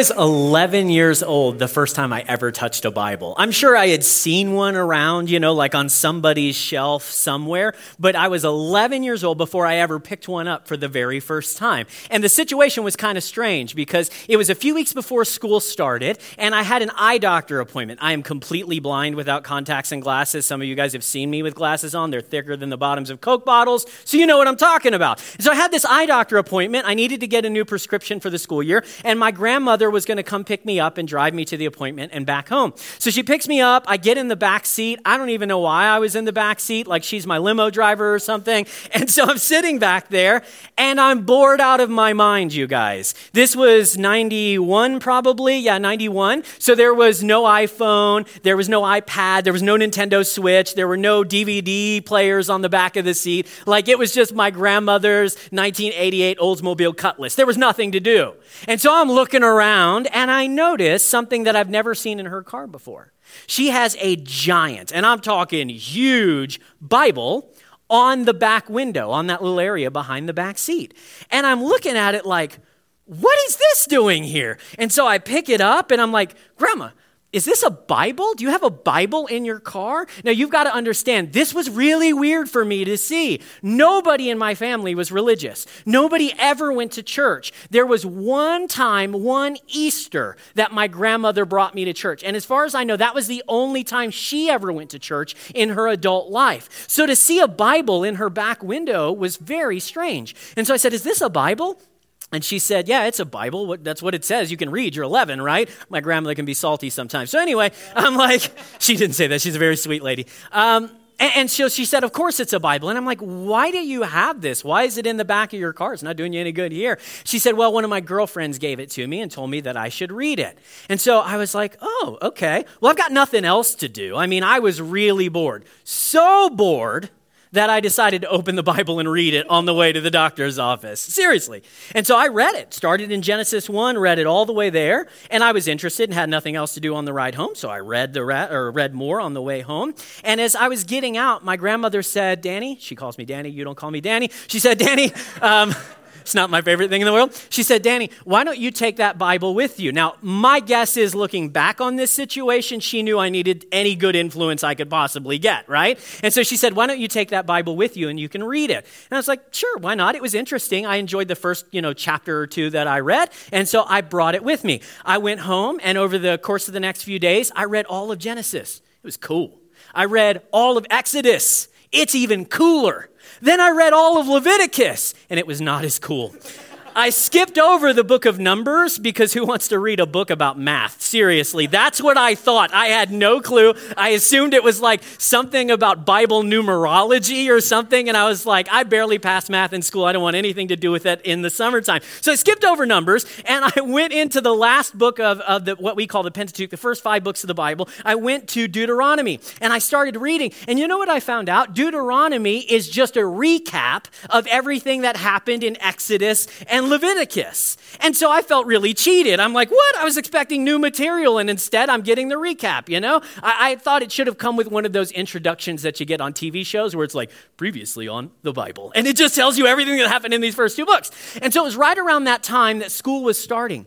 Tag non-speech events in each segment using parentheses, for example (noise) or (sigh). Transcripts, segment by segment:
Was 11 years old the first time I ever touched a Bible. I'm sure I had seen one around, you know, like on somebody's shelf somewhere, but I was 11 years old before I ever picked one up for the very first time. And the situation was kind of strange because it was a few weeks before school started and I had an eye doctor appointment. I am completely blind without contacts and glasses. Some of you guys have seen me with glasses on. They're thicker than the bottoms of Coke bottles, so you know what I'm talking about. So I had this eye doctor appointment. I needed to get a new prescription for the school year, and my grandmother was going to come pick me up and drive me to the appointment and back home. So she picks me up. I get in the back seat. I don't even know why I was in the back seat, like she's my limo driver or something. (laughs) And so I'm sitting back there and I'm bored out of my mind, you guys. This was 91, probably. Yeah, 91. So there was no iPhone, there was no iPad, there was no Nintendo Switch, there were no DVD players on the back of the seat. Like it was just my grandmother's 1988 Oldsmobile Cutlass. There was nothing to do. And so I'm looking around and I notice something that I've never seen in her car before. She has a giant, and I'm talking huge, Bible on the back window, on that little area behind the back seat. And I'm looking at it like, what is this doing here? And so I pick it up and I'm like, Grandma, is this a Bible? Do you have a Bible in your car? Now, you've got to understand, this was really weird for me to see. Nobody in my family was religious. Nobody ever went to church. There was one time, one Easter, that my grandmother brought me to church. And as far as I know, that was the only time she ever went to church in her adult life. So to see a Bible in her back window was very strange. And so I said, Is this a Bible? And she said, Yeah, it's a Bible. That's what it says. You can read. You're 11, right? My grandmother can be salty sometimes. So, anyway, (laughs) I'm like, she didn't say that. She's a very sweet lady. Um, and, and so she said, Of course it's a Bible. And I'm like, Why do you have this? Why is it in the back of your car? It's not doing you any good here. She said, Well, one of my girlfriends gave it to me and told me that I should read it. And so I was like, Oh, okay. Well, I've got nothing else to do. I mean, I was really bored. So bored that I decided to open the Bible and read it on the way to the doctor's office. Seriously. And so I read it, started in Genesis 1, read it all the way there, and I was interested and had nothing else to do on the ride home, so I read the ra- or read more on the way home. And as I was getting out, my grandmother said, "Danny, she calls me Danny, you don't call me Danny." She said, "Danny, um, it's not my favorite thing in the world. She said, Danny, why don't you take that Bible with you? Now, my guess is looking back on this situation, she knew I needed any good influence I could possibly get, right? And so she said, why don't you take that Bible with you and you can read it? And I was like, sure, why not? It was interesting. I enjoyed the first, you know, chapter or two that I read. And so I brought it with me. I went home and over the course of the next few days, I read all of Genesis. It was cool. I read all of Exodus. It's even cooler. Then I read all of Leviticus, and it was not as cool. I skipped over the book of Numbers because who wants to read a book about math? Seriously, that's what I thought. I had no clue. I assumed it was like something about Bible numerology or something, and I was like, I barely passed math in school. I don't want anything to do with it in the summertime. So I skipped over Numbers, and I went into the last book of, of the, what we call the Pentateuch, the first five books of the Bible. I went to Deuteronomy, and I started reading. And you know what I found out? Deuteronomy is just a recap of everything that happened in Exodus and Leviticus. And so I felt really cheated. I'm like, what? I was expecting new material, and instead I'm getting the recap, you know? I, I thought it should have come with one of those introductions that you get on TV shows where it's like, previously on the Bible. And it just tells you everything that happened in these first two books. And so it was right around that time that school was starting.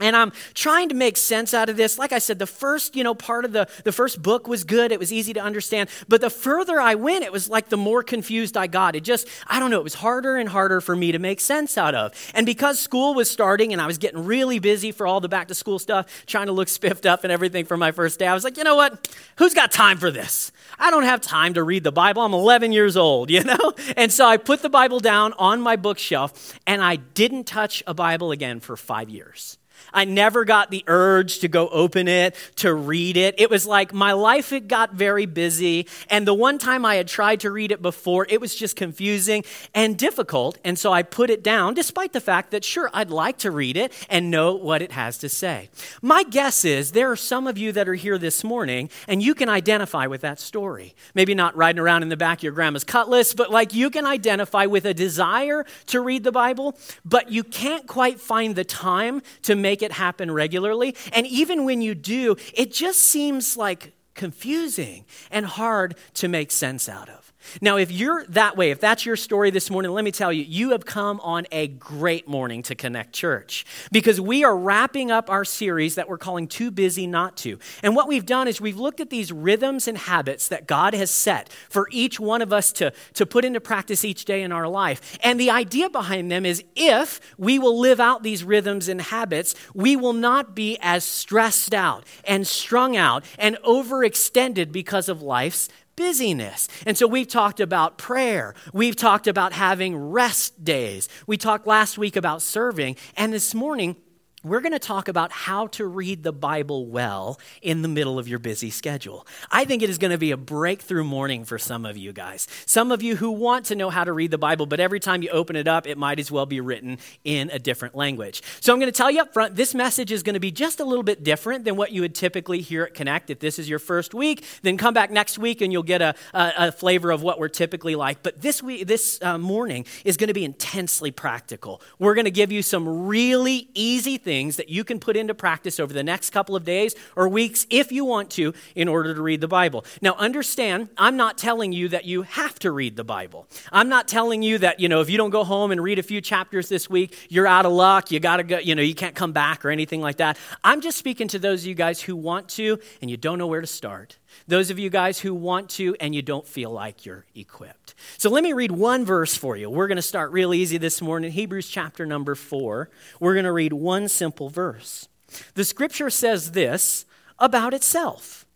And I'm trying to make sense out of this. Like I said, the first, you know, part of the, the first book was good. It was easy to understand. But the further I went, it was like the more confused I got. It just, I don't know, it was harder and harder for me to make sense out of. And because school was starting and I was getting really busy for all the back to school stuff, trying to look (laughs) spiffed up and everything for my first day, I was like, you know what? Who's got time for this? I don't have time to read the Bible. I'm 11 years old, (laughs) you know? And so I put the Bible down on my bookshelf and I didn't touch a Bible again for five years. I never got the urge to go open it, to read it. It was like my life had got very busy. And the one time I had tried to read it before, it was just confusing and difficult. And so I put it down, despite the fact that, sure, I'd like to read it and know what it has to say. My guess is there are some of you that are here this morning and you can identify with that story. Maybe not riding around in the back of your grandma's cutlass, but like you can identify with a desire to read the Bible, but you can't quite find the time to make it happen regularly. And even when you do, it just seems like confusing and hard to make sense out of. Now, if you're that way, if that's your story this morning, let me tell you, you have come on a great morning to Connect Church because we are wrapping up our series that we're calling Too Busy Not To. And what we've done is we've looked at these rhythms and habits that God has set for each one of us to, to put into practice each day in our life. And the idea behind them is if we will live out these rhythms and habits, we will not be as stressed out and strung out and overextended because of life's busyness. And so we've talked about prayer. We've talked about having rest days. We talked last week about serving. And this morning, we're going to talk about how to read the Bible well in the middle of your busy schedule. I think it is going to be a breakthrough morning for some of you guys. Some of you who want to know how to read the Bible, but every time you open it up, it might as well be written in a different language. So I'm going to tell you up front this message is going to be just a little bit different than what you would typically hear at Connect. If this is your first week, then come back next week and you'll get a, a, a flavor of what we're typically like. But this week, this uh, morning is going to be intensely practical. We're going to give you some really easy things things that you can put into practice over the next couple of days or weeks if you want to in order to read the Bible. Now, understand, I'm not telling you that you have to read the Bible. I'm not telling you that, you know, if you don't go home and read a few chapters this week, you're out of luck, you got to go, you know, you can't come back or anything like that. I'm just speaking to those of you guys who want to and you don't know where to start. Those of you guys who want to and you don't feel like you're equipped. So let me read one verse for you. We're going to start real easy this morning, Hebrews chapter number 4. We're going to read one simple verse. The scripture says this about itself.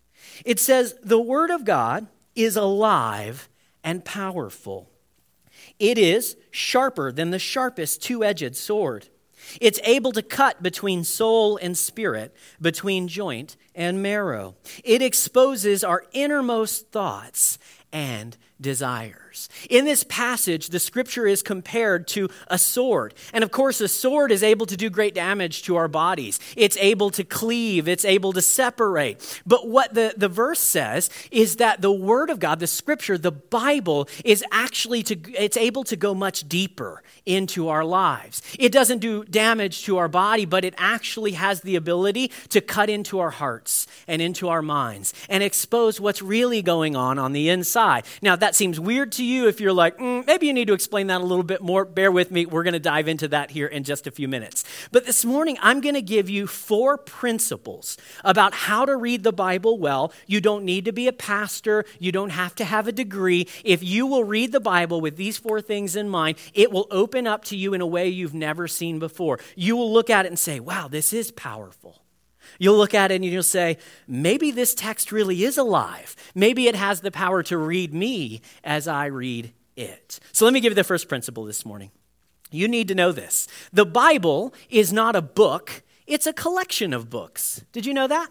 It says, "The word of God is alive and powerful. It is sharper than the sharpest two-edged sword." It's able to cut between soul and spirit, between joint and marrow. It exposes our innermost thoughts and desires. In this passage, the scripture is compared to a sword. And of course, a sword is able to do great damage to our bodies. It's able to cleave, it's able to separate. But what the, the verse says is that the word of God, the scripture, the Bible, is actually to it's able to go much deeper into our lives. It doesn't do damage to our body, but it actually has the ability to cut into our hearts and into our minds and expose what's really going on on the inside. Now, that seems weird to you, if you're like, mm, maybe you need to explain that a little bit more, bear with me. We're going to dive into that here in just a few minutes. But this morning, I'm going to give you four principles about how to read the Bible well. You don't need to be a pastor, you don't have to have a degree. If you will read the Bible with these four things in mind, it will open up to you in a way you've never seen before. You will look at it and say, wow, this is powerful. You'll look at it and you'll say, maybe this text really is alive. Maybe it has the power to read me as I read it. So let me give you the first principle this morning. You need to know this. The Bible is not a book, it's a collection of books. Did you know that?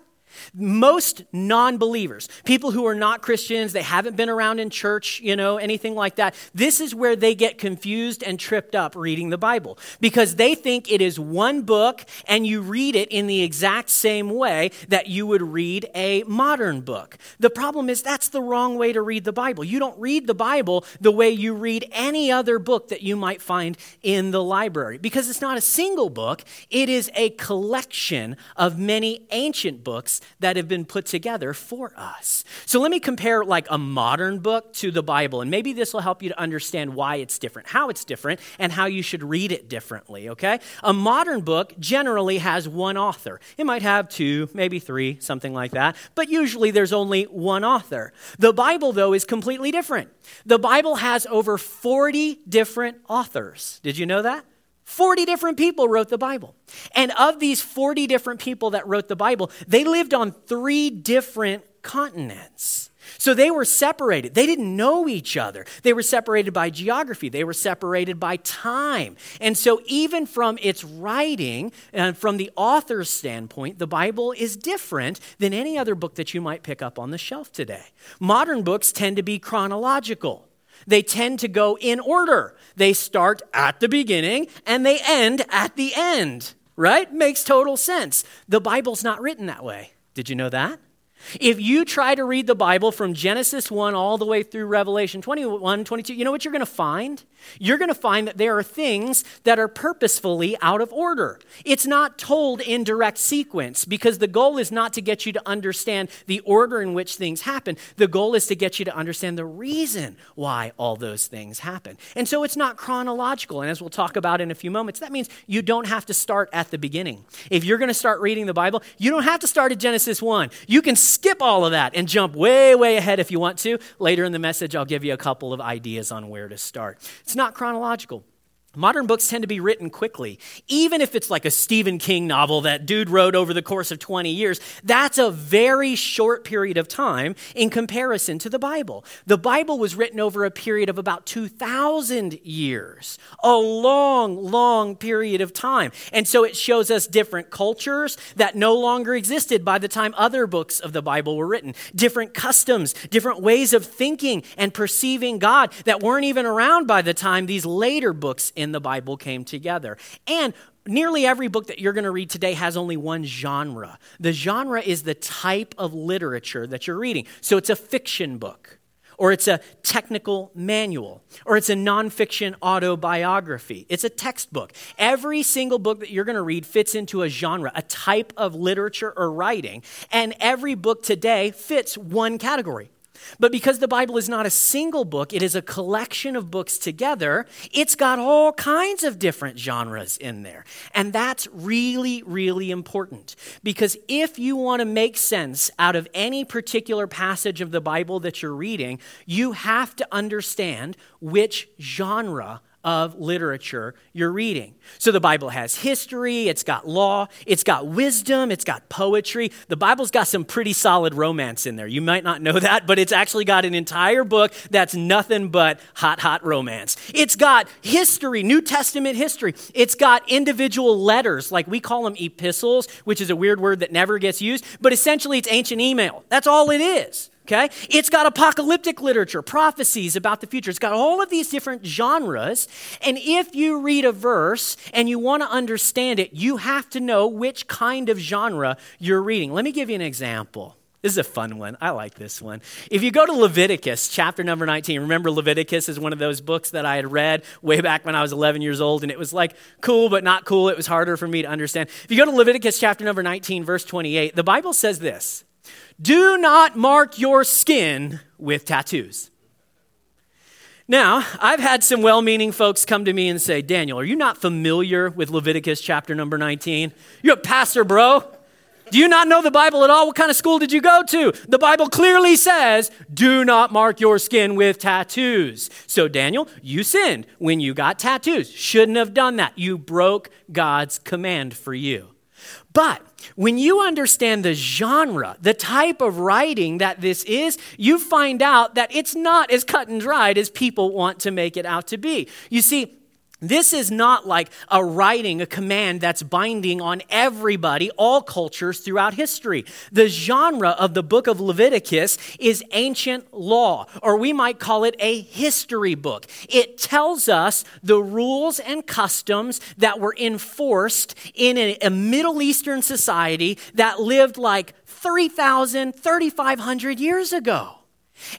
Most non believers, people who are not Christians, they haven't been around in church, you know, anything like that, this is where they get confused and tripped up reading the Bible because they think it is one book and you read it in the exact same way that you would read a modern book. The problem is that's the wrong way to read the Bible. You don't read the Bible the way you read any other book that you might find in the library because it's not a single book, it is a collection of many ancient books that have been put together for us. So let me compare like a modern book to the Bible, and maybe this will help you to understand why it's different, how it's different, and how you should read it differently, okay? A modern book generally has one author. It might have two, maybe three, something like that, but usually there's only one author. The Bible, though, is completely different. The Bible has over 40 different authors. Did you know that? 40 different people wrote the Bible. And of these 40 different people that wrote the Bible, they lived on three different continents. So they were separated. They didn't know each other. They were separated by geography. They were separated by time. And so, even from its writing and from the author's standpoint, the Bible is different than any other book that you might pick up on the shelf today. Modern books tend to be chronological. They tend to go in order. They start at the beginning and they end at the end, right? Makes total sense. The Bible's not written that way. Did you know that? If you try to read the Bible from Genesis 1 all the way through Revelation 21, 22, you know what you're going to find? You're going to find that there are things that are purposefully out of order. It's not told in direct sequence because the goal is not to get you to understand the order in which things happen. The goal is to get you to understand the reason why all those things happen. And so it's not chronological. And as we'll talk about in a few moments, that means you don't have to start at the beginning. If you're going to start reading the Bible, you don't have to start at Genesis 1. You can skip all of that and jump way, way ahead if you want to. Later in the message, I'll give you a couple of ideas on where to start. It's not chronological. Modern books tend to be written quickly. Even if it's like a Stephen King novel that dude wrote over the course of 20 years, that's a very short period of time in comparison to the Bible. The Bible was written over a period of about 2,000 years, a long, long period of time. And so it shows us different cultures that no longer existed by the time other books of the Bible were written, different customs, different ways of thinking and perceiving God that weren't even around by the time these later books in the Bible came together. And nearly every book that you're going to read today has only one genre. The genre is the type of literature that you're reading. So it's a fiction book, or it's a technical manual, or it's a nonfiction autobiography. It's a textbook. Every single book that you're going to read fits into a genre, a type of literature or writing, and every book today fits one category. But because the Bible is not a single book, it is a collection of books together, it's got all kinds of different genres in there. And that's really, really important. Because if you want to make sense out of any particular passage of the Bible that you're reading, you have to understand which genre of literature you're reading. So the Bible has history, it's got law, it's got wisdom, it's got poetry. The Bible's got some pretty solid romance in there. You might not know that, but it's actually got an entire book that's nothing but hot, hot romance. It's got history, New Testament history. It's got individual letters, like we call them epistles, which is a weird word that never gets used, but essentially it's ancient email. That's all it is okay? It's got apocalyptic literature, prophecies about the future. It's got all of these different genres. And if you read a verse and you want to understand it, you have to know which kind of genre you're reading. Let me give you an example. This is a fun one. I like this one. If you go to Leviticus, chapter number 19, remember Leviticus is one of those books that I had read way back when I was 11 years old, and it was like cool, but not cool. It was harder for me to understand. If you go to Leviticus, chapter number 19, verse 28, the Bible says this do not mark your skin with tattoos. Now, I've had some well meaning folks come to me and say, Daniel, are you not familiar with Leviticus chapter number 19? You're a pastor, bro. Do you not know the Bible at all? What kind of school did you go to? The Bible clearly says, do not mark your skin with tattoos. So, Daniel, you sinned when you got tattoos. Shouldn't have done that. You broke God's command for you. But when you understand the genre, the type of writing that this is, you find out that it's not as cut and dried as people want to make it out to be. You see, this is not like a writing, a command that's binding on everybody, all cultures throughout history. The genre of the book of Leviticus is ancient law, or we might call it a history book. It tells us the rules and customs that were enforced in a, a Middle Eastern society that lived like 3,000, 3,500 years ago.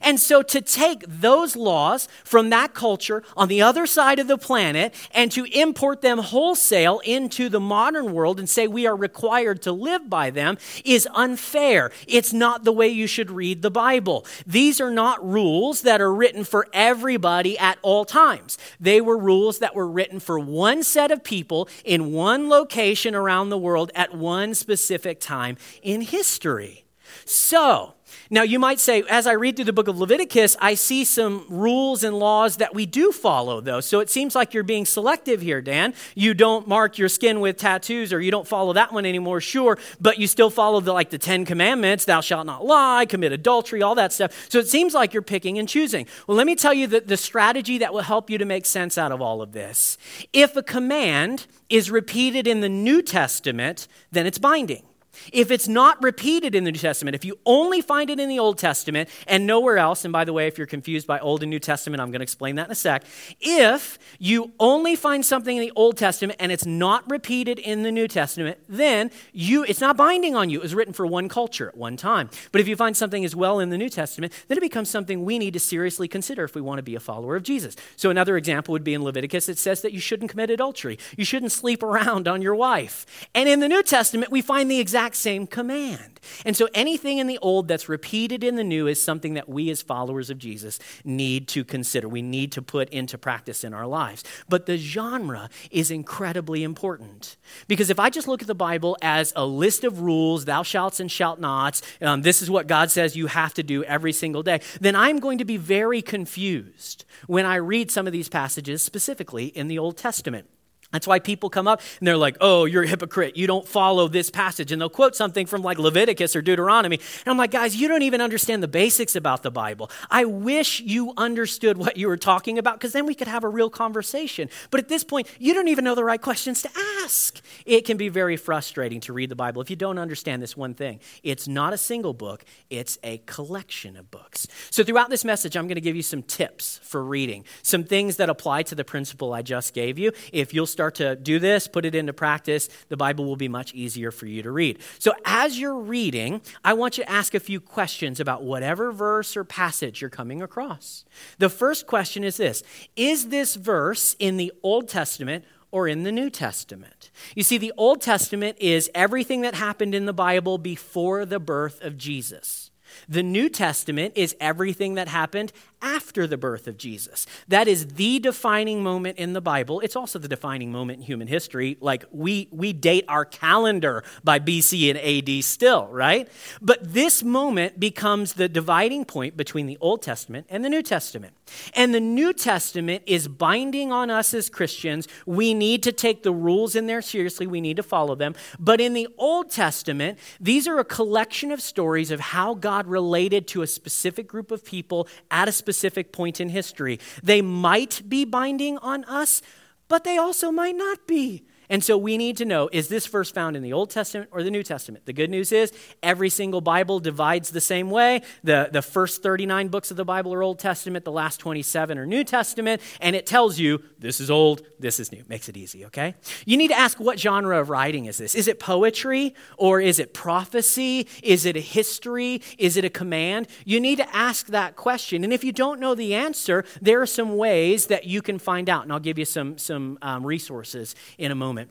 And so to take those laws from that culture on the other side of the planet and to import them wholesale into the modern world and say we are required to live by them is unfair. It's not the way you should read the Bible. These are not rules that are written for everybody at all times. They were rules that were written for one set of people in one location around the world at one specific time in history. So, now, you might say, as I read through the book of Leviticus, I see some rules and laws that we do follow, though. So it seems like you're being selective here, Dan. You don't mark your skin with tattoos, or you don't follow that one anymore, sure, but you still follow the, like the Ten Commandments thou shalt not lie, commit adultery, all that stuff. So it seems like you're picking and choosing. Well, let me tell you the, the strategy that will help you to make sense out of all of this. If a command is repeated in the New Testament, then it's binding. If it's not repeated in the New Testament, if you only find it in the Old Testament and nowhere else, and by the way, if you're confused by Old and New Testament, I'm going to explain that in a sec. If you only find something in the Old Testament and it's not repeated in the New Testament, then you it's not binding on you. It was written for one culture at one time. But if you find something as well in the New Testament, then it becomes something we need to seriously consider if we want to be a follower of Jesus. So another example would be in Leviticus, it says that you shouldn't commit adultery. You shouldn't sleep around on your wife. And in the New Testament, we find the exact exact same command. And so anything in the old that's repeated in the new is something that we as followers of Jesus need to consider. We need to put into practice in our lives. But the genre is incredibly important. Because if I just look at the Bible as a list of rules, thou shalt and shalt nots, um, this is what God says you have to do every single day, then I'm going to be very confused when I read some of these passages, specifically in the Old Testament. That's why people come up and they're like, oh, you're a hypocrite. You don't follow this passage. And they'll quote something from like Leviticus or Deuteronomy. And I'm like, guys, you don't even understand the basics about the Bible. I wish you understood what you were talking about because then we could have a real conversation. But at this point, you don't even know the right questions to ask. It can be very frustrating to read the Bible if you don't understand this one thing. It's not a single book, it's a collection of books. So throughout this message, I'm going to give you some tips for reading, some things that apply to the principle I just gave you. If you'll start start to do this, put it into practice, the Bible will be much easier for you to read. So, as you're reading, I want you to ask a few questions about whatever verse or passage you're coming across. The first question is this Is this verse in the Old Testament or in the New Testament? You see, the Old Testament is everything that happened in the Bible before the birth of Jesus. The New Testament is everything that happened after the birth of Jesus. That is the defining moment in the Bible. It's also the defining moment in human history. Like we, we date our calendar by BC and AD still, right? But this moment becomes the dividing point between the Old Testament and the New Testament. And the New Testament is binding on us as Christians. We need to take the rules in there seriously, we need to follow them. But in the Old Testament, these are a collection of stories of how God related to a specific group of people at a specific point in history. They might be binding on us, but they also might not be. And so we need to know is this verse found in the Old Testament or the New Testament? The good news is every single Bible divides the same way. The, the first 39 books of the Bible are Old Testament, the last 27 are New Testament, and it tells you this is old, this is new. Makes it easy, okay? You need to ask what genre of writing is this? Is it poetry or is it prophecy? Is it a history? Is it a command? You need to ask that question. And if you don't know the answer, there are some ways that you can find out, and I'll give you some, some um, resources in a moment.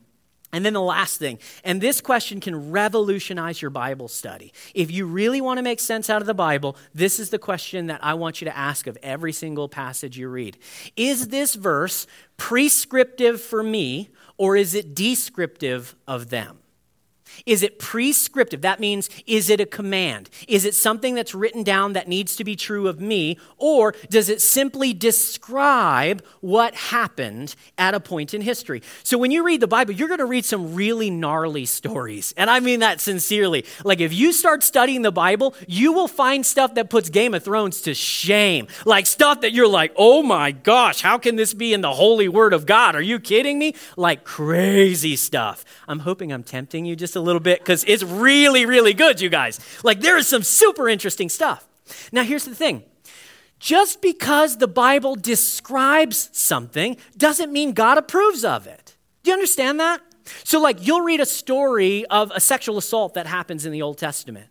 And then the last thing, and this question can revolutionize your Bible study. If you really want to make sense out of the Bible, this is the question that I want you to ask of every single passage you read. Is this verse prescriptive for me, or is it descriptive of them? Is it prescriptive? That means, is it a command? Is it something that's written down that needs to be true of me? Or does it simply describe what happened at a point in history? So when you read the Bible, you're going to read some really gnarly stories. And I mean that sincerely. Like if you start studying the Bible, you will find stuff that puts Game of Thrones to shame. Like stuff that you're like, oh my gosh, how can this be in the holy word of God? Are you kidding me? Like crazy stuff. I'm hoping I'm tempting you just a little bit because it's really, really good, you guys. Like, there is some super interesting stuff. Now, here's the thing just because the Bible describes something doesn't mean God approves of it. Do you understand that? So, like, you'll read a story of a sexual assault that happens in the Old Testament.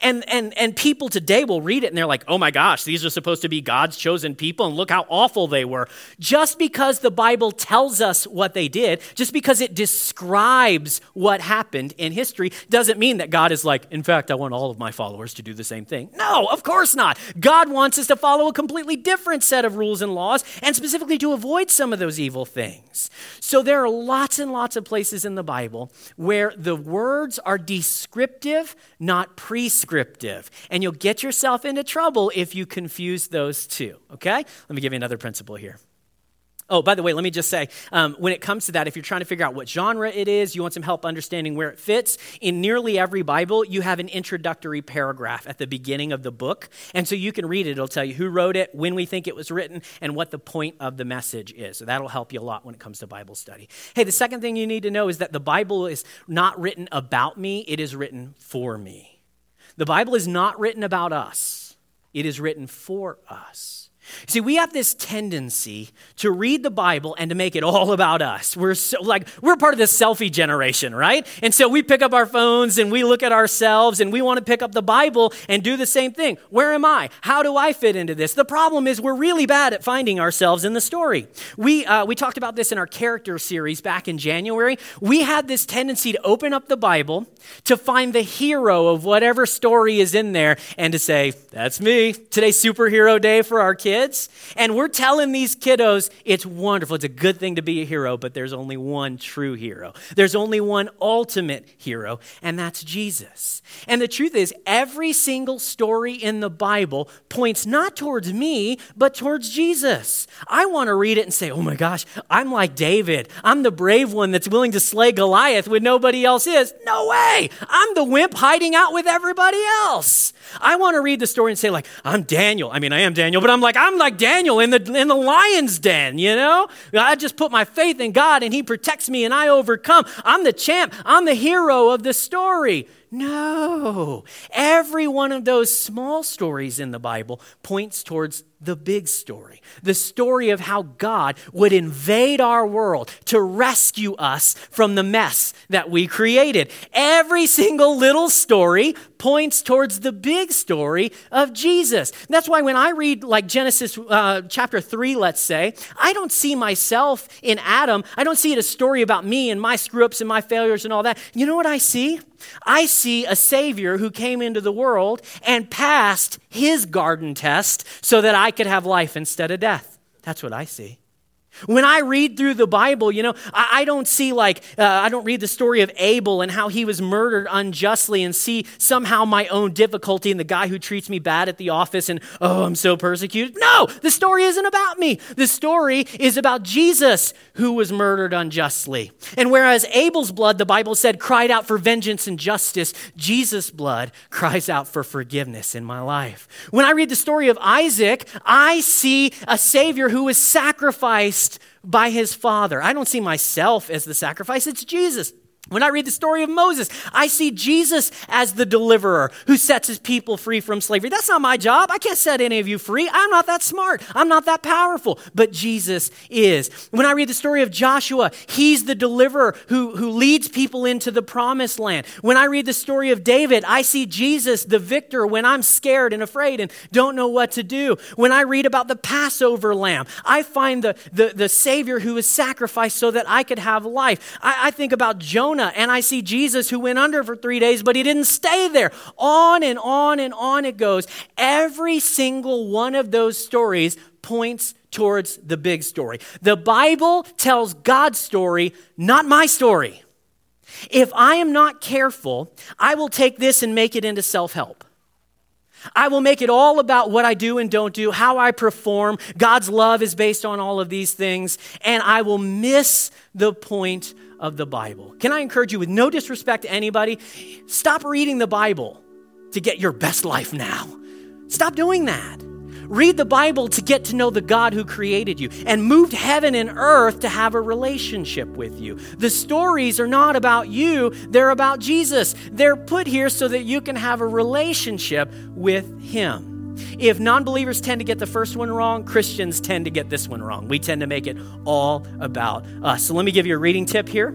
And, and, and people today will read it and they're like, oh my gosh, these are supposed to be God's chosen people, and look how awful they were. Just because the Bible tells us what they did, just because it describes what happened in history, doesn't mean that God is like, in fact, I want all of my followers to do the same thing. No, of course not. God wants us to follow a completely different set of rules and laws, and specifically to avoid some of those evil things. So there are lots and lots of places in the Bible where the words are descriptive, not prescriptive prescriptive. And you'll get yourself into trouble if you confuse those two, okay? Let me give you another principle here. Oh, by the way, let me just say um, when it comes to that, if you're trying to figure out what genre it is, you want some help understanding where it fits, in nearly every Bible, you have an introductory paragraph at the beginning of the book. And so you can read it. It'll tell you who wrote it, when we think it was written, and what the point of the message is. So that'll help you a lot when it comes to Bible study. Hey, the second thing you need to know is that the Bible is not written about me, it is written for me. The Bible is not written about us, it is written for us. See, we have this tendency to read the Bible and to make it all about us. We're so, like we're part of this selfie generation, right? And so we pick up our phones and we look at ourselves and we want to pick up the Bible and do the same thing. Where am I? How do I fit into this? The problem is we're really bad at finding ourselves in the story. We uh, we talked about this in our character series back in January. We had this tendency to open up the Bible to find the hero of whatever story is in there and to say, "That's me." Today's superhero day for our kids kids, and we're telling these kiddos it's wonderful. It's a good thing to be a hero, but there's only one true hero. There's only one ultimate hero, and that's Jesus. And the truth is, every single story in the Bible points not towards me, but towards Jesus. I want to read it and say, oh my gosh, I'm like David. I'm the brave one that's willing to slay Goliath when nobody else is. No way. I'm the wimp hiding out with everybody else. I want to read the story and say, like, I'm Daniel. I mean, I am Daniel, but I'm like, I'm like Daniel in the, in the lion's den, you know? I just put my faith in God and He protects me and I overcome. I'm the champ. I'm the hero of the story. No. Every one of those small stories in the Bible points towards the big story the story of how God would invade our world to rescue us from the mess that we created. Every single little story points towards the big story of Jesus. That's why when I read, like Genesis uh, chapter 3, let's say, I don't see myself in Adam. I don't see it as a story about me and my screw ups and my failures and all that. You know what I see? I see a Savior who came into the world and passed his garden test so that I could have life instead of death. That's what I see. When I read through the Bible, you know, I, I don't see like, uh, I don't read the story of Abel and how he was murdered unjustly and see somehow my own difficulty and the guy who treats me bad at the office and, oh, I'm so persecuted. No, the story isn't about me. The story is about Jesus who was murdered unjustly. And whereas Abel's blood, the Bible said, cried out for vengeance and justice, Jesus' blood cries out for forgiveness in my life. When I read the story of Isaac, I see a Savior who was sacrificed by his father. I don't see myself as the sacrifice, it's Jesus. When I read the story of Moses, I see Jesus as the deliverer who sets his people free from slavery. That's not my job. I can't set any of you free. I'm not that smart. I'm not that powerful. But Jesus is. When I read the story of Joshua, he's the deliverer who, who leads people into the promised land. When I read the story of David, I see Jesus, the victor, when I'm scared and afraid and don't know what to do. When I read about the Passover lamb, I find the, the, the Savior who was sacrificed so that I could have life. I, I think about Jonah Jonah, and I see Jesus who went under for three days, but he didn't stay there. On and on and on it goes. Every single one of those stories points towards the big story. The Bible tells God's story, not my story. If I am not careful, I will take this and make it into self help. I will make it all about what I do and don't do, how I perform. God's love is based on all of these things, and I will miss the point of the Bible. Can I encourage you, with no disrespect to anybody, stop reading the Bible to get your best life now. Stop doing that. Read the Bible to get to know the God who created you and moved heaven and earth to have a relationship with you. The stories are not about you, they're about Jesus. They're put here so that you can have a relationship with Him. If non believers tend to get the first one wrong, Christians tend to get this one wrong. We tend to make it all about us. So let me give you a reading tip here.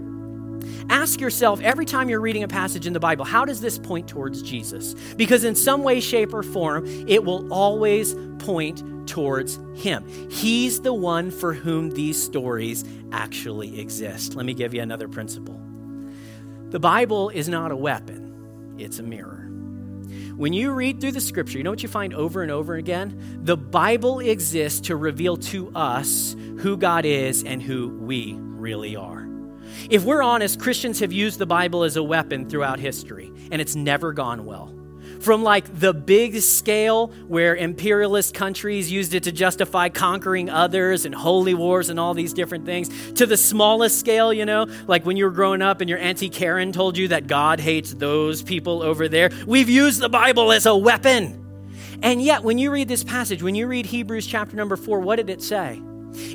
Ask yourself every time you're reading a passage in the Bible, how does this point towards Jesus? Because in some way, shape, or form, it will always point towards Him. He's the one for whom these stories actually exist. Let me give you another principle. The Bible is not a weapon, it's a mirror. When you read through the scripture, you know what you find over and over again? The Bible exists to reveal to us who God is and who we really are. If we're honest, Christians have used the Bible as a weapon throughout history, and it's never gone well. From like the big scale where imperialist countries used it to justify conquering others and holy wars and all these different things, to the smallest scale, you know, like when you were growing up and your Auntie Karen told you that God hates those people over there. We've used the Bible as a weapon. And yet, when you read this passage, when you read Hebrews chapter number four, what did it say?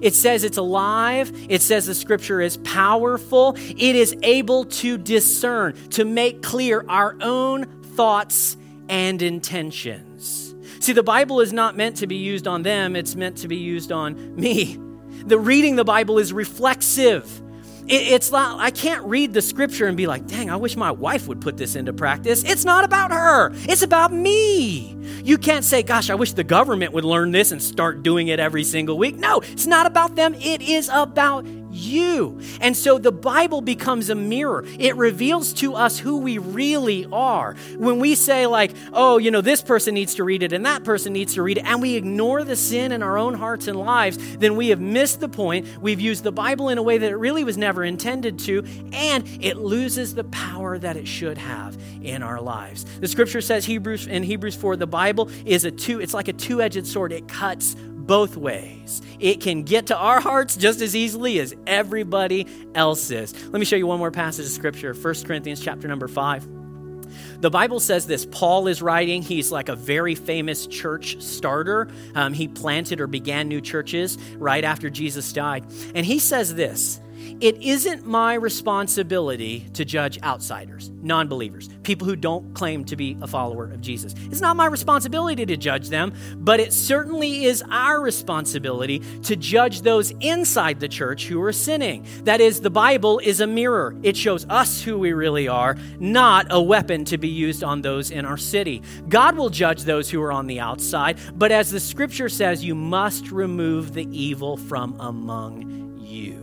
It says it's alive. It says the scripture is powerful. It is able to discern, to make clear our own thoughts and intentions. See, the Bible is not meant to be used on them, it's meant to be used on me. The reading the Bible is reflexive. it's not, I can't read the scripture and be like, dang, I wish my wife would put this into practice. It's not about her, it's about me. You can't say, gosh, I wish the government would learn this and start doing it every single week. No, it's not about them, it is about you. And so the Bible becomes a mirror. It reveals to us who we really are. When we say, like, oh, you know, this person needs to read it and that person needs to read it, and we ignore the sin in our own hearts and lives, then we have missed the point. We've used the Bible in a way that it really was never intended to, and it loses the power that it should have in our lives. The scripture says Hebrews in Hebrews 4, the Bible is a two, it's like a two-edged sword. It cuts both ways. It can get to our hearts just as easily as everybody else's. Let me show you one more passage of scripture 1 Corinthians chapter number 5. The Bible says this Paul is writing. He's like a very famous church starter. Um, he planted or began new churches right after Jesus died. And he says this it isn't my responsibility to judge outsiders, non believers, people who don't claim to be a follower of Jesus. It's not my responsibility to judge them, but it certainly is our responsibility to judge those inside the church who are sinning. That is, the Bible is a mirror, it shows us who we really are, not a weapon to be used on those in our city. God will judge those who are on the outside, but as the scripture says, you must remove the evil from among you.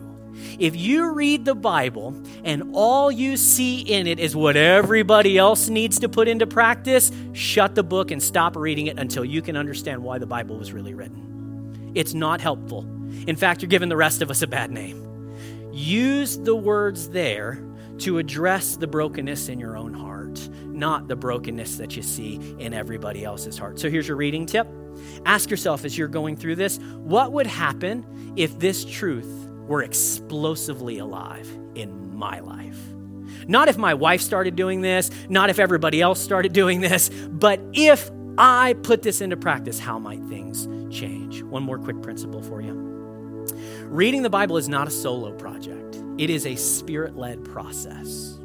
If you read the Bible and all you see in it is what everybody else needs to put into practice, shut the book and stop reading it until you can understand why the Bible was really written. It's not helpful. In fact, you're giving the rest of us a bad name. Use the words there to address the brokenness in your own heart, not the brokenness that you see in everybody else's heart. So here's your reading tip. Ask yourself as you're going through this what would happen if this truth were explosively alive in my life. Not if my wife started doing this, not if everybody else started doing this, but if I put this into practice, how might things change? One more quick principle for you. Reading the Bible is not a solo project, it is a spirit led process.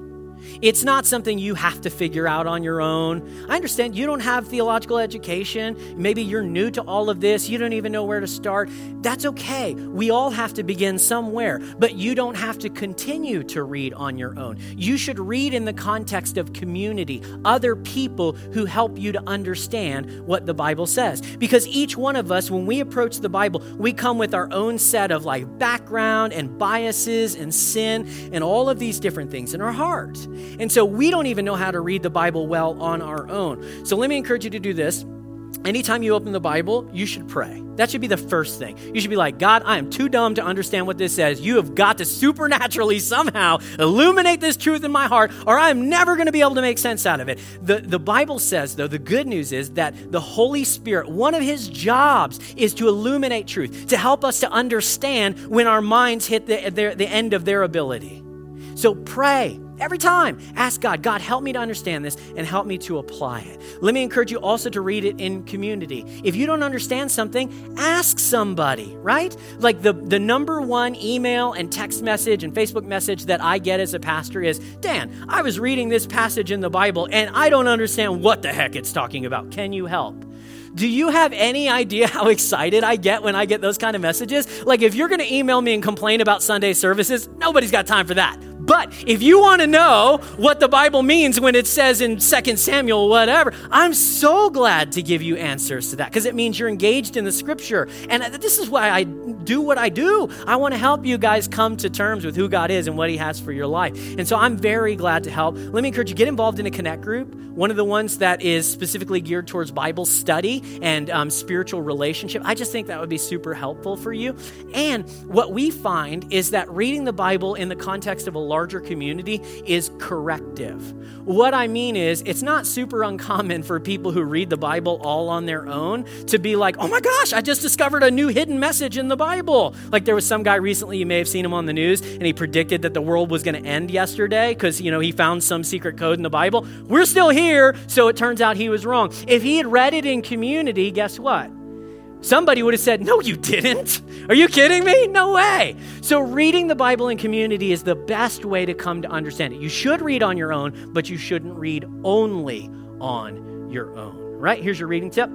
It's not something you have to figure out on your own. I understand you don't have theological education. Maybe you're new to all of this. You don't even know where to start. That's okay. We all have to begin somewhere, but you don't have to continue to read on your own. You should read in the context of community, other people who help you to understand what the Bible says. Because each one of us, when we approach the Bible, we come with our own set of like background and biases and sin and all of these different things in our heart. And so we don't even know how to read the Bible well on our own. So let me encourage you to do this. Anytime you open the Bible, you should pray. That should be the first thing. You should be like, God, I am too dumb to understand what this says. You have got to supernaturally somehow illuminate this truth in my heart, or I'm never going to be able to make sense out of it. The, the Bible says, though, the good news is that the Holy Spirit, one of his jobs is to illuminate truth, to help us to understand when our minds hit the, the, the end of their ability. So pray. Every time, ask God, God, help me to understand this and help me to apply it. Let me encourage you also to read it in community. If you don't understand something, ask somebody, right? Like the, the number one email and text message and Facebook message that I get as a pastor is Dan, I was reading this passage in the Bible and I don't understand what the heck it's talking about. Can you help? Do you have any idea how (laughs) excited I get when I get those kind of messages? Like, if you're going to email me and complain about Sunday services, nobody's got time for that. But if you want to know what the Bible means when it says in 2 Samuel, whatever, I'm so glad to give you answers to that because it means you're engaged in the scripture. And this is why I do what I do. I want to help you guys come to terms with who God is and what He has for your life. And so I'm very glad to help. Let me encourage you get involved in a connect group, one of the ones that is specifically geared towards Bible study and um, spiritual relationship. I just think that would be super helpful for you. And what we find is that reading the Bible in the context of a large larger community is corrective. What I mean is, it's not super uncommon for people who read the Bible all on their own to be like, oh my gosh, I just discovered a new hidden message in the Bible. Like there was some guy recently, you may have seen him on the news, and he predicted that the world was going to end yesterday because, you know, he found some secret code in the Bible. We're still here, so it turns out he was wrong. If he had read it in community, guess what? Somebody would have said, No, you didn't. Are you kidding me? No way. So, reading the Bible in community is the best way to come to understand it. You should read on your own, but you shouldn't read only on your own. Right? Here's your reading tip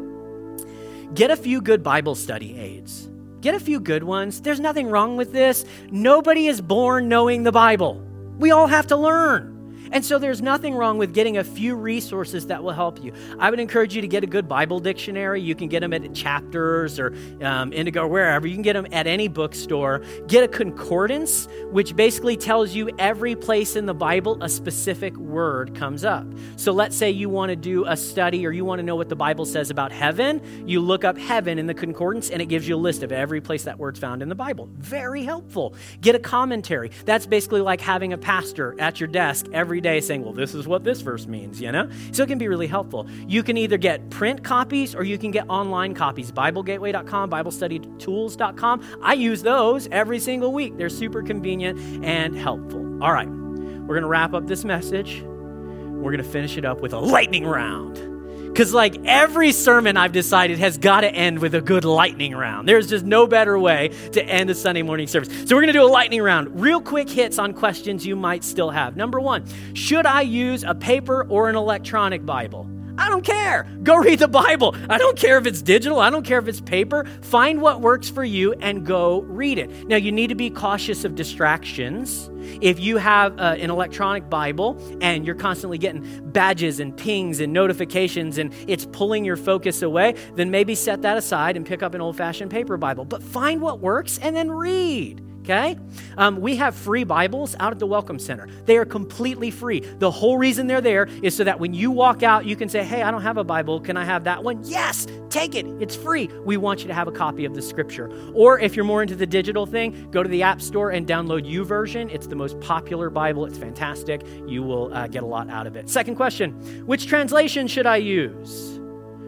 get a few good Bible study aids. Get a few good ones. There's nothing wrong with this. Nobody is born knowing the Bible. We all have to learn. And so there's nothing wrong with getting a few resources that will help you. I would encourage you to get a good Bible dictionary. You can get them at Chapters or um, Indigo or wherever. You can get them at any bookstore. Get a concordance, which basically tells you every place in the Bible a specific word comes up. So let's say you want to do a study or you want to know what the Bible says about heaven. You look up heaven in the concordance and it gives you a list of every place that word's found in the Bible. Very helpful. Get a commentary. That's basically like having a pastor at your desk every every day saying, well, this is what this verse means, you know? So it can be really helpful. You can either get print copies or you can get online copies. BibleGateway.com, BibleStudyTools.com. I use those every single week. They're super convenient and helpful. All right, we're going to wrap up this message. We're going to finish it up with a lightning round. Because, like, every sermon I've decided has got to end with a good lightning round. There's just no better way to end a Sunday morning service. So, we're going to do a lightning round. Real quick hits on questions you might still have. Number one Should I use a paper or an electronic Bible? I don't care. Go read the Bible. I don't care if it's digital. I don't care if it's paper. Find what works for you and go read it. Now, you need to be cautious of distractions. If you have uh, an electronic Bible and you're constantly getting badges and pings and notifications and it's pulling your focus away, then maybe set that aside and pick up an old fashioned paper Bible. But find what works and then read okay? Um, we have free Bibles out at the Welcome Center. They are completely free. The whole reason they're there is so that when you walk out, you can say, hey, I don't have a Bible. Can I have that one? Yes, take it. It's free. We want you to have a copy of the scripture. Or if you're more into the digital thing, go to the App Store and download YouVersion. It's the most popular Bible. It's fantastic. You will uh, get a lot out of it. Second question Which translation should I use?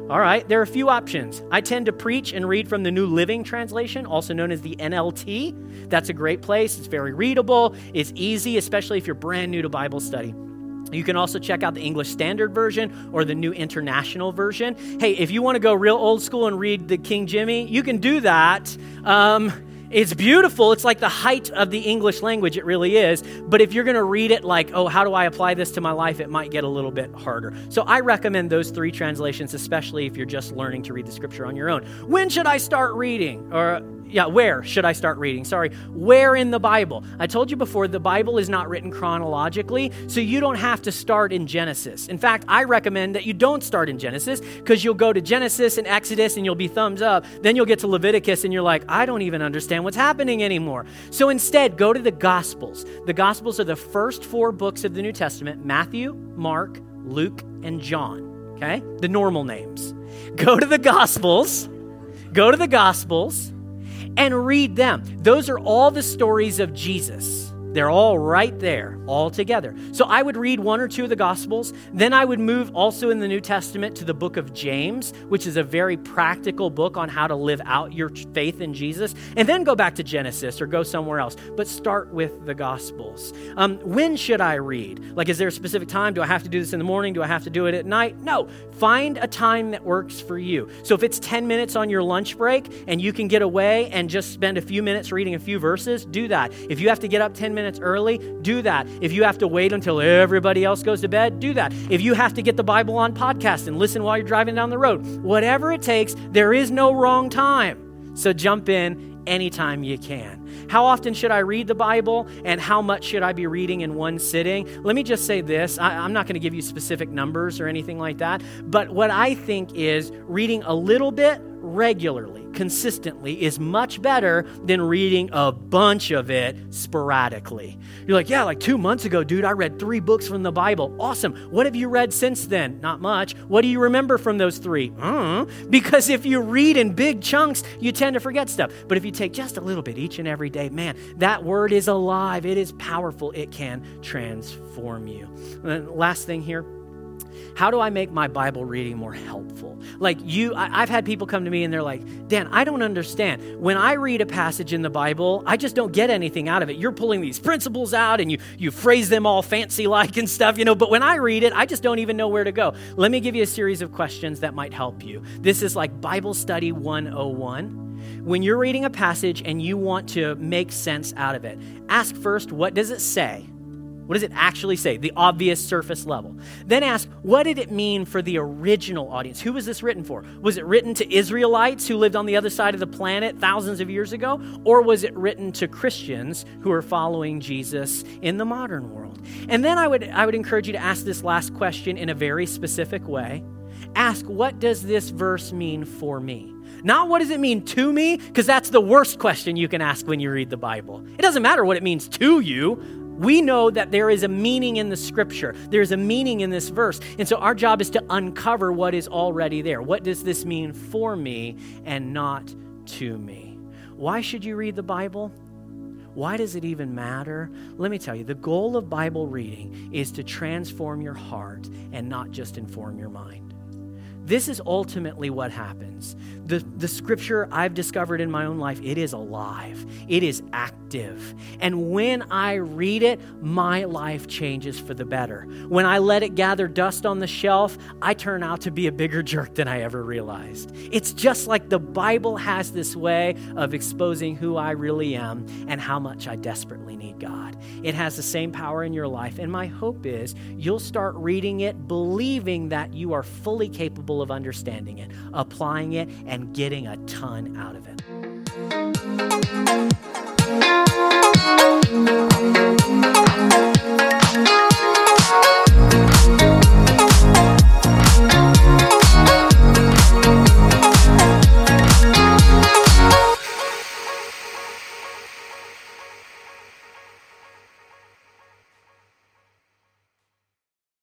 All right, there are a few options. I tend to preach and read from the New Living Translation, also known as the NLT. That's a great place. It's very readable, it's easy, especially if you're brand new to Bible study. You can also check out the English Standard Version or the New International Version. Hey, if you want to go real old school and read the King Jimmy, you can do that. Um, it's beautiful. It's like the height of the English language. It really is. But if you're going to read it like, oh, how do I apply this to my life? It might get a little bit harder. So I recommend those three translations, especially if you're just learning to read the scripture on your own. When should I start reading? Or yeah, where should I start reading? Sorry, where in the Bible? I told you before, the Bible is not written chronologically, so you don't have to start in Genesis. In fact, I recommend that you don't start in Genesis because you'll go to Genesis and Exodus and you'll be thumbs up. Then you'll get to Leviticus and you're like, I don't even understand what's happening anymore. So instead, go to the Gospels. The Gospels are the first four books of the New Testament Matthew, Mark, Luke, and John. Okay? The normal names. (laughs) Go to the Gospels. Go to the Gospels and read them. Those are all the stories of Jesus. They're all right there, all together. So I would read one or two of the Gospels. Then I would move also in the New Testament to the book of James, which is a very practical book on how to live out your faith in Jesus. And then go back to Genesis or go somewhere else. But start with the Gospels. Um, when should I read? Like, is there a specific time? Do I have to do this in the morning? Do I have to do it at night? No. Find a time that works for you. So if it's 10 minutes on your lunch break and you can get away and just spend a few minutes reading a few verses, do that. If you have to get up 10 minutes, minutes early, do that. If you have to wait until everybody else goes to bed, do that. If you have to get the Bible on podcast and listen while you're driving down the road, whatever it takes, there is no wrong time. So jump in anytime you can. How often should I read the Bible and how much should I be reading in one sitting? Let me just say this I, am not going to give you specific numbers or anything like that, but what I think is reading a little bit regularly, consistently, is much better than reading a bunch of it sporadically. You're like, yeah, like two months ago, dude, I read three books from the Bible. Awesome. What have you read since then? Not much. What do you remember from those three? Uh, because if you read in big chunks, you tend to forget stuff. But if you take just a little bit each and every day, man, that word is alive. It is powerful. It can transform you. Last thing here how do I make my Bible reading more helpful? Like you, I, have had people come to me and they're like, Dan, I don't understand. When I read a passage in the Bible, I just don't get anything out of it. You're pulling these principles out and you, you phrase them all fancy like and stuff, you know, but when I read it, I just don't even know where to go. Let me give you a series of questions that might help you. This is like Bible Study 101 when you're reading a passage and you want to make sense out of it, ask first, what does it say? What does it actually say? The obvious surface level. Then ask, what did it mean for the original audience? Who was this written for? Was it written to Israelites who lived on the other side of the planet thousands of years ago? Or was it written to Christians who are following Jesus in the modern world? And then I would, I would encourage you to ask this last question in a very specific way. Ask, what does this verse mean for me? Not what does it mean to me, because that's the worst question you can ask when you read the Bible. It doesn't matter what it means to you we know that there is a meaning in the scripture. There's a meaning in this verse. And so our job is to uncover what is already there. What does this mean for me and not to me? Why should you read the Bible? Why does it even matter? Let me tell you, the goal of Bible reading is to transform your heart and not just inform your mind. This is ultimately what happens. The, the scripture I've discovered in my own life, it is alive, it is active. And when I read it, my life changes for the better. When I let it gather dust on the shelf, I turn out to be a bigger jerk than I ever realized. It's just like the Bible has this way of exposing who I really am and how much I desperately need God. It has the same power in your life. And my hope is you'll start reading it believing that you are fully capable of understanding it, applying it, and getting a ton out of it.